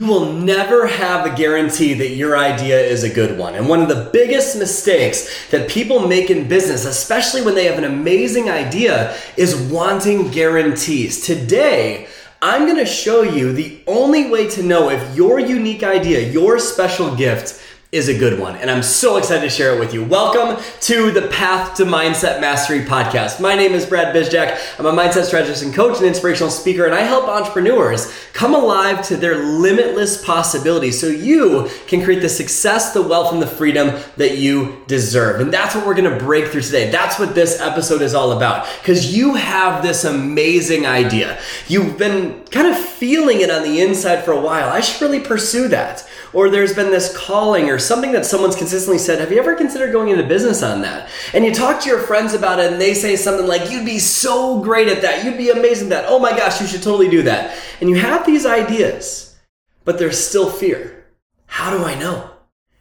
You will never have a guarantee that your idea is a good one. And one of the biggest mistakes that people make in business, especially when they have an amazing idea, is wanting guarantees. Today, I'm gonna show you the only way to know if your unique idea, your special gift, is a good one. And I'm so excited to share it with you. Welcome to the Path to Mindset Mastery podcast. My name is Brad Bizjak. I'm a mindset strategist and coach and inspirational speaker, and I help entrepreneurs come alive to their limitless possibilities so you can create the success, the wealth, and the freedom that you deserve. And that's what we're gonna break through today. That's what this episode is all about. Because you have this amazing idea. You've been kind of feeling it on the inside for a while. I should really pursue that or there's been this calling or something that someone's consistently said, Have you ever considered going into business on that? And you talk to your friends about it and they say something like, You'd be so great at that. You'd be amazing at that. Oh my gosh, you should totally do that. And you have these ideas, but there's still fear. How do I know?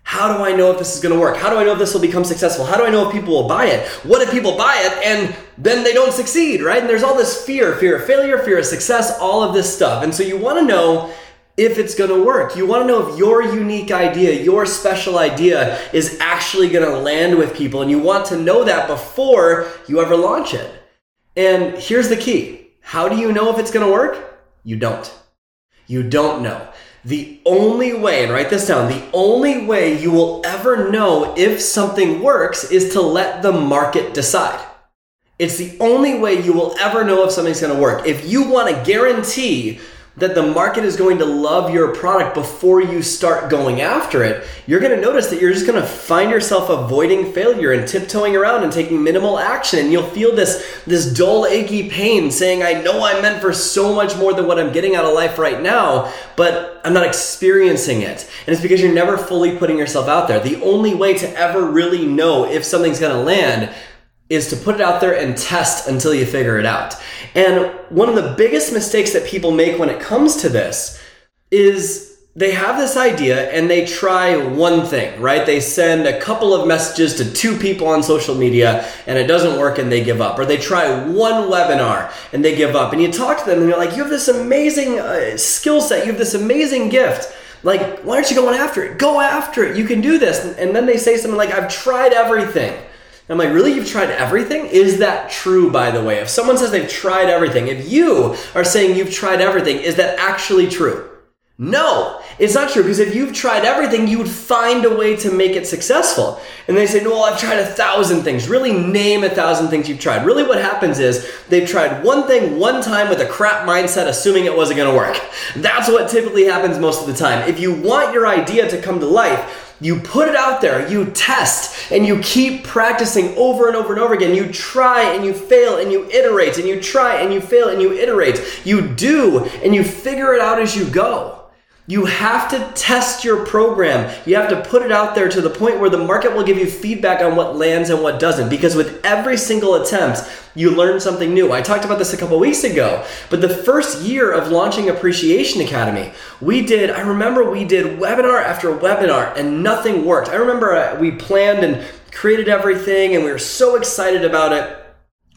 How do I know if this is going to work? How do I know if this will become successful? How do I know if people will buy it? What if people buy it and then they don't succeed, right? And there's all this fear fear of failure, fear of success, all of this stuff. And so you want to know if it's going to work. You want to know if your unique idea, your special idea is actually going to land with people. And you want to know that before you ever launch it. And here's the key how do you know if it's going to work? You don't. You don't know. The only way, and write this down, the only way you will ever know if something works is to let the market decide. It's the only way you will ever know if something's gonna work. If you wanna guarantee that the market is going to love your product before you start going after it, you're going to notice that you're just going to find yourself avoiding failure and tiptoeing around and taking minimal action. And you'll feel this, this dull, achy pain saying, I know I'm meant for so much more than what I'm getting out of life right now, but I'm not experiencing it. And it's because you're never fully putting yourself out there. The only way to ever really know if something's going to land is to put it out there and test until you figure it out. And one of the biggest mistakes that people make when it comes to this is they have this idea and they try one thing, right? They send a couple of messages to two people on social media and it doesn't work and they give up. Or they try one webinar and they give up. And you talk to them and you're like, you have this amazing uh, skill set, you have this amazing gift. Like, why aren't you going after it? Go after it. You can do this. And then they say something like, I've tried everything. I'm like, really? You've tried everything? Is that true, by the way? If someone says they've tried everything, if you are saying you've tried everything, is that actually true? No, it's not true because if you've tried everything, you would find a way to make it successful. And they say, no, well, I've tried a thousand things. Really name a thousand things you've tried. Really, what happens is they've tried one thing one time with a crap mindset, assuming it wasn't going to work. That's what typically happens most of the time. If you want your idea to come to life, you put it out there, you test, and you keep practicing over and over and over again. You try and you fail and you iterate, and you try and you fail and you iterate. You do, and you figure it out as you go. You have to test your program. You have to put it out there to the point where the market will give you feedback on what lands and what doesn't. Because with every single attempt, you learn something new. I talked about this a couple weeks ago, but the first year of launching Appreciation Academy, we did, I remember we did webinar after webinar and nothing worked. I remember uh, we planned and created everything and we were so excited about it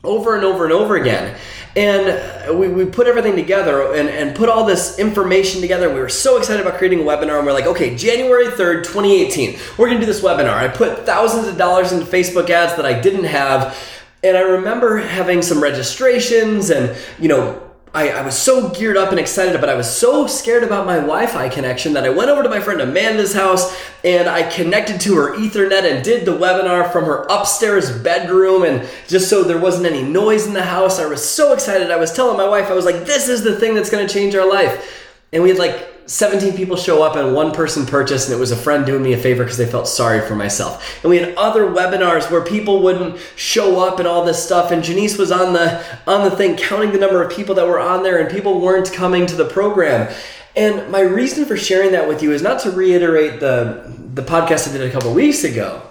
over and over and over again. And we, we put everything together and, and put all this information together. We were so excited about creating a webinar. And we're like, okay, January 3rd, 2018, we're to do this webinar. I put thousands of dollars into Facebook ads that I didn't have. And I remember having some registrations and, you know, I, I, was so geared up and excited, but I was so scared about my Wi Fi connection that I went over to my friend Amanda's house and I connected to her Ethernet and did the webinar from her upstairs bedroom. And just so there wasn't any noise in the house, I was so excited. I was telling my wife, I was like, this is the thing that's to change our life. And we had like 17 people show up and one person purchased and it was a friend doing me a favor because they felt sorry for myself. And we had other webinars where people wouldn't show up and all this stuff and janice was on the on the thing counting the number of people that were on there and people weren't coming to the program. And my reason for sharing that with you is not to reiterate the the podcast i did a couple weeks ago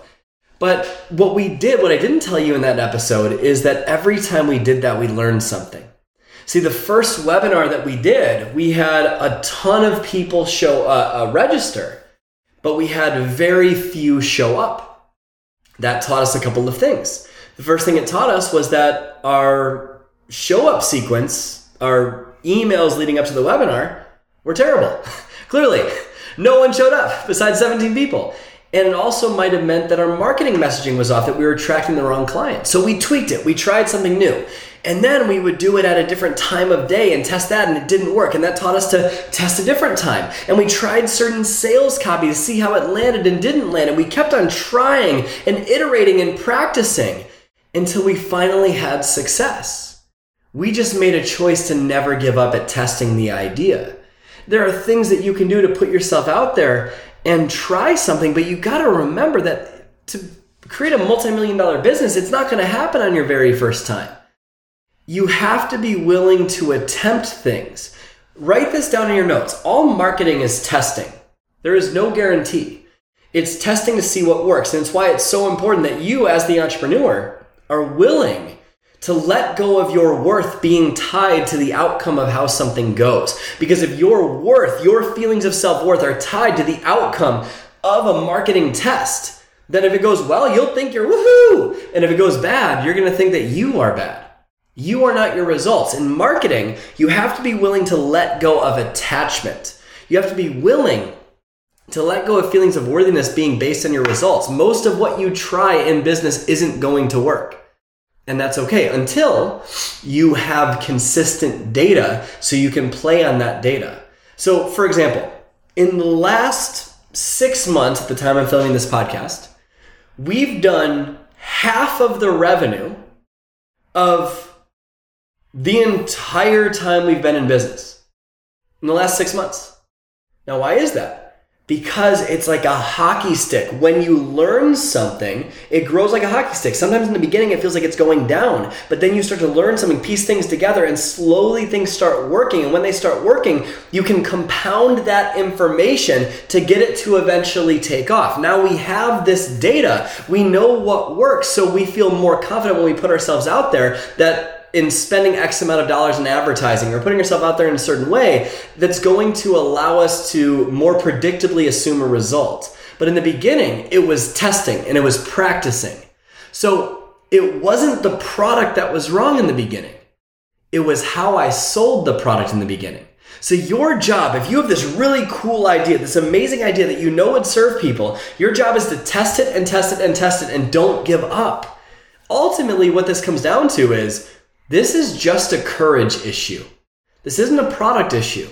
but what we did what i didn't tell you in that episode is that every time we did that we learned something See, the first webinar that we did, we had a ton of people show uh, uh, register, but we had very few show up. That taught us a couple of things. The first thing it taught us was that our show up sequence, our emails leading up to the webinar, were terrible. Clearly, no one showed up besides 17 people. And it also might have meant that our marketing messaging was off, that we were attracting the wrong client. So we tweaked it, we tried something new. And then we would do it at a different time of day and test that, and it didn't work. And that taught us to test a different time. And we tried certain sales copy to see how it landed and didn't land. And we kept on trying and iterating and practicing until we finally had success. We just made a choice to never give up at testing the idea. There are things that you can do to put yourself out there and try something, but you got to remember that to create a multi-million dollar business, it's not going to happen on your very first time. You have to be willing to attempt things. Write this down in your notes. All marketing is testing. There is no guarantee. It's testing to see what works. And it's why it's so important that you, as the entrepreneur, are willing to let go of your worth being tied to the outcome of how something goes. Because if your worth, your feelings of self worth are tied to the outcome of a marketing test, then if it goes well, you'll think you're woohoo. And if it goes bad, you're to think that you are bad. You are not your results. In marketing, you have to be willing to let go of attachment. You have to be willing to let go of feelings of worthiness being based on your results. Most of what you try in business isn't going to work. And that's okay until you have consistent data so you can play on that data. So, for example, in the last six months at the time I'm filming this podcast, we've done half of the revenue of the entire time we've been in business in the last six months. Now, why is that? Because it's like a hockey stick. When you learn something, it grows like a hockey stick. Sometimes in the beginning, it feels like it's going down, but then you start to learn something, piece things together, and slowly things start working. And when they start working, you can compound that information to get it to eventually take off. Now we have this data, we know what works, so we feel more confident when we put ourselves out there that in spending X amount of dollars in advertising or putting yourself out there in a certain way that's going to allow us to more predictably assume a result. But in the beginning, it was testing and it was practicing. So it wasn't the product that was wrong in the beginning. It was how I sold the product in the beginning. So your job, if you have this really cool idea, this amazing idea that you know would serve people, your job is to test it and test it and test it and don't give up. Ultimately, what this comes down to is this is just a courage issue. This isn't a product issue.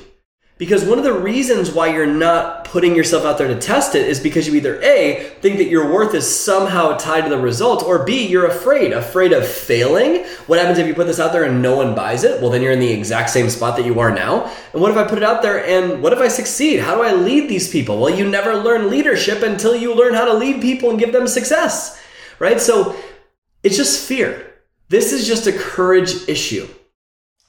Because one of the reasons why you're not putting yourself out there to test it is because you either A, think that your worth is somehow tied to the result, or B, you're afraid, afraid of failing. What happens if you put this out there and no one buys it? Well, then you're in the exact same spot that you are now. And what if I put it out there and what if I succeed? How do I lead these people? Well, you never learn leadership until you learn how to lead people and give them success, right? So it's just fear. This is just a courage issue.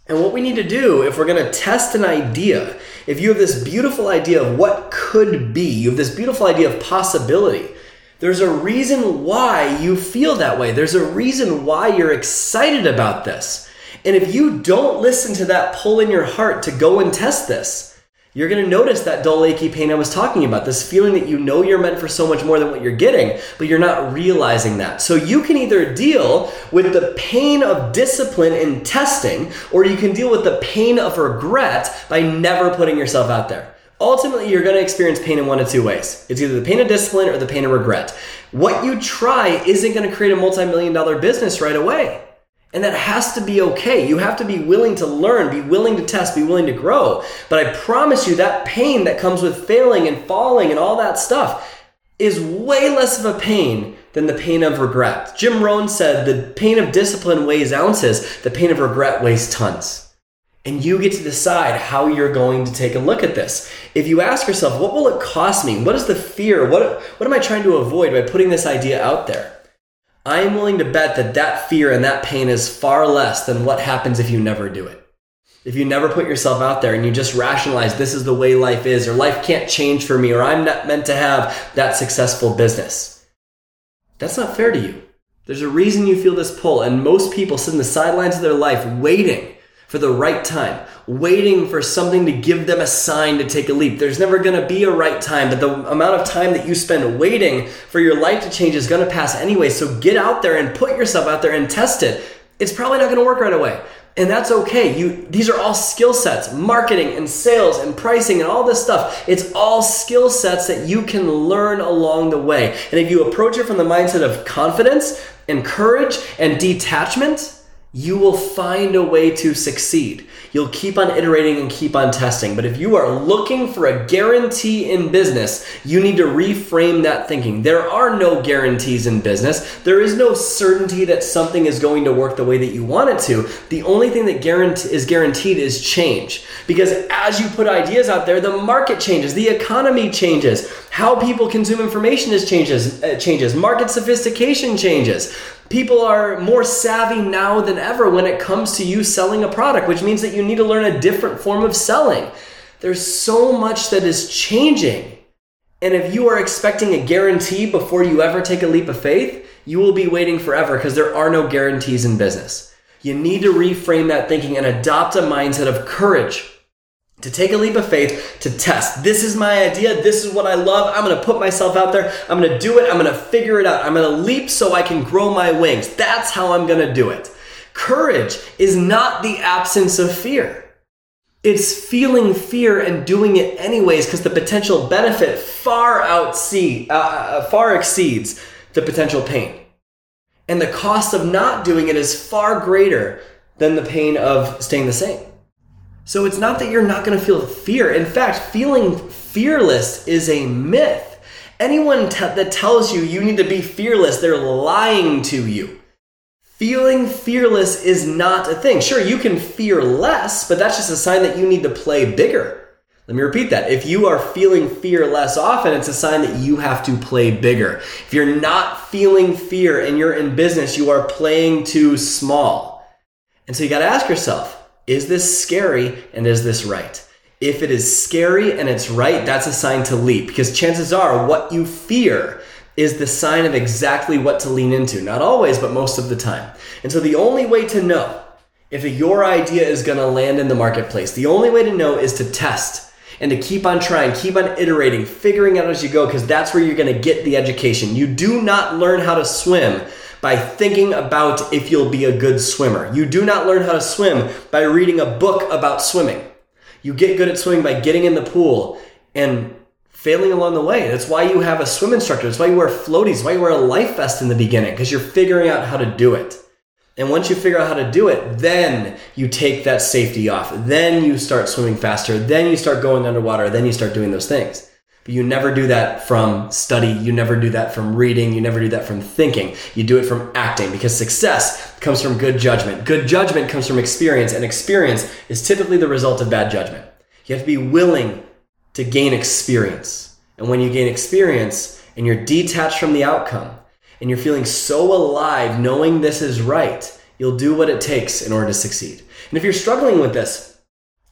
And what we need to do if we're going to test an idea, if you have this beautiful idea of what could be, you have this beautiful idea of possibility, there's a reason why you feel that way. There's a reason why you're excited about this. And if you don't listen to that pull in your heart to go and test this, you're going to notice that dull, achy pain I was talking about. This feeling that you know you're meant for so much more than what you're getting, but you're not realizing that. So you can either deal with the pain of discipline in testing, or you can deal with the pain of regret by never putting yourself out there. Ultimately, you're going to experience pain in one of two ways. It's either the pain of discipline or the pain of regret. What you try isn't going to create a multi million dollar business right away. And that has to be okay. You have to be willing to learn, be willing to test, be willing to grow. But I promise you, that pain that comes with failing and falling and all that stuff is way less of a pain than the pain of regret. Jim Rohn said the pain of discipline weighs ounces, the pain of regret weighs tons. And you get to decide how you're going to take a look at this. If you ask yourself, what will it cost me? What is the fear? What, what am I trying to avoid by putting this idea out there? I am willing to bet that that fear and that pain is far less than what happens if you never do it. If you never put yourself out there and you just rationalize this is the way life is, or life can't change for me, or I'm not meant to have that successful business, that's not fair to you. There's a reason you feel this pull, and most people sit in the sidelines of their life waiting for the right time, waiting for something to give them a sign to take a leap. There's never going to be a right time, but the amount of time that you spend waiting for your life to change is going to pass anyway. So get out there and put yourself out there and test it. It's probably not going to work right away. And that's okay. You these are all skill sets, marketing and sales and pricing and all this stuff. It's all skill sets that you can learn along the way. And if you approach it from the mindset of confidence and courage and detachment, you will find a way to succeed. You'll keep on iterating and keep on testing. But if you are looking for a guarantee in business, you need to reframe that thinking. There are no guarantees in business. There is no certainty that something is going to work the way that you want it to. The only thing that is guaranteed is change. Because as you put ideas out there, the market changes, the economy changes, how people consume information is changes, uh, changes, market sophistication changes. People are more savvy now than ever when it comes to you selling a product, which means that you need to learn a different form of selling. There's so much that is changing. And if you are expecting a guarantee before you ever take a leap of faith, you will be waiting forever because there are no guarantees in business. You need to reframe that thinking and adopt a mindset of courage to take a leap of faith, to test. This is my idea. This is what I love. I'm going to put myself out there. I'm going to do it. I'm going to figure it out. I'm going to leap so I can grow my wings. That's how I'm going to do it. Courage is not the absence of fear. It's feeling fear and doing it anyways because the potential benefit far outsee, uh, uh, far exceeds the potential pain. And the cost of not doing it is far greater than the pain of staying the same. So it's not that you're not going to feel fear. In fact, feeling fearless is a myth. Anyone t- that tells you you need to be fearless, they're lying to you. Feeling fearless is not a thing. Sure, you can fear less, but that's just a sign that you need to play bigger. Let me repeat that. If you are feeling fear less often, it's a sign that you have to play bigger. If you're not feeling fear and you're in business, you are playing too small. And so you got to ask yourself, is this scary and is this right? If it is scary and it's right, that's a sign to leap because chances are what you fear is the sign of exactly what to lean into. Not always, but most of the time. And so the only way to know if your idea is going to land in the marketplace, the only way to know is to test and to keep on trying, keep on iterating, figuring out as you go, because that's where you're going to get the education. You do not learn how to swim by thinking about if you'll be a good swimmer. You do not learn how to swim by reading a book about swimming. You get good at swimming by getting in the pool and failing along the way. That's why you have a swim instructor. That's why you wear floaties. Why you wear a life vest in the beginning because you're figuring out how to do it. And once you figure out how to do it, then you take that safety off. Then you start swimming faster. Then you start going underwater. Then you start doing those things. But you never do that from study. You never do that from reading. You never do that from thinking. You do it from acting because success comes from good judgment. Good judgment comes from experience, and experience is typically the result of bad judgment. You have to be willing to gain experience. And when you gain experience and you're detached from the outcome and you're feeling so alive knowing this is right, you'll do what it takes in order to succeed. And if you're struggling with this,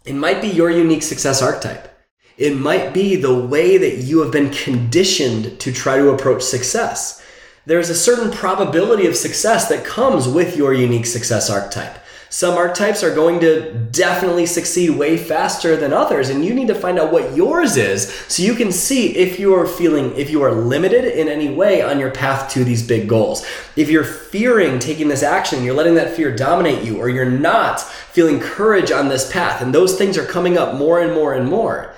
it might be your unique success archetype. It might be the way that you have been conditioned to try to approach success. There's a certain probability of success that comes with your unique success archetype. Some archetypes are going to definitely succeed way faster than others, and you need to find out what yours is so you can see if you are feeling, if you are limited in any way on your path to these big goals. If you're fearing taking this action, you're letting that fear dominate you, or you're not feeling courage on this path, and those things are coming up more and more and more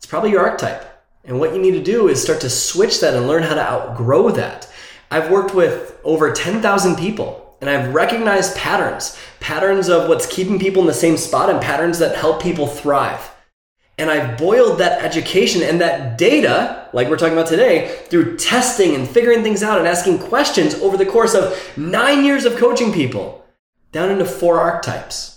it's probably your archetype. And what you need to do is start to switch that and learn how to outgrow that. I've worked with over 10,000 people and I've recognized patterns, patterns of what's keeping people in the same spot and patterns that help people thrive. And I've boiled that education and that data, like we're talking about today, through testing and figuring things out and asking questions over the course of nine years of coaching people down into four archetypes.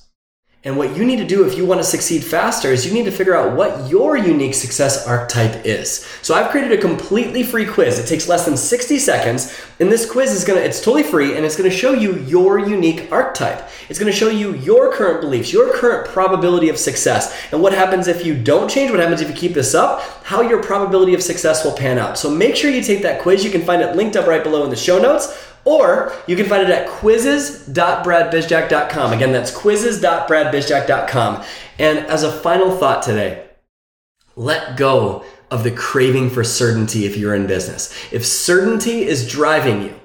And what you need to do if you want to succeed faster is you need to figure out what your unique success archetype is. So I've created a completely free quiz. It takes less than 60 seconds. And this quiz is going to, it's totally free and it's going to show you your unique archetype. It's going to show you your current beliefs, your current probability of success, and what happens if you don't change, what happens if you keep this up, how your probability of success will pan out. So make sure you take that quiz. You can find it linked up right below in the show notes. Or you can find it at quizzes.bradbizjack.com. Again, that's quizzes.bradbizjack.com. And as a final thought today, let go of the craving for certainty if you're in business. If certainty is driving you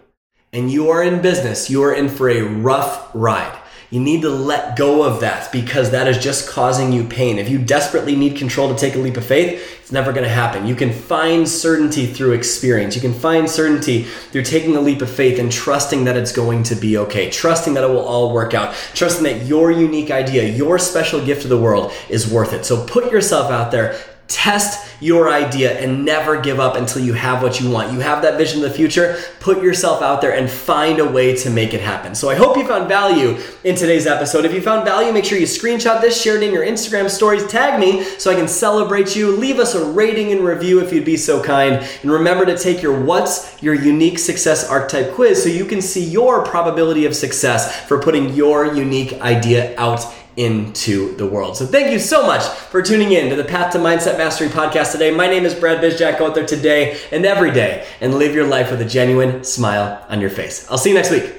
and you are in business, you are in for a rough ride. You need to let go of that because that is just causing you pain. If you desperately need control to take a leap of faith, it's never going to happen. You can find certainty through experience. You can find certainty through taking a leap of faith and trusting that it's going to be okay, trusting that it will all work out, trusting that your unique idea, your special gift to the world is worth it. So put yourself out there, Test your idea and never give up until you have what you want. You have that vision of the future, put yourself out there and find a way to make it happen. So I hope you found value in today's episode. If you found value, make sure you screenshot this, share it in your Instagram stories, tag me so I can celebrate you. Leave us a rating and review if you'd be so kind. And remember to take your What's Your Unique Success Archetype quiz so you can see your probability of success for putting your unique idea out into the world. So thank you so much for tuning in to the Path to Mindset Mastery podcast today. My name is Brad Bizjak. Go out there today and every day and live your life with a genuine smile on your face. I'll see you next week.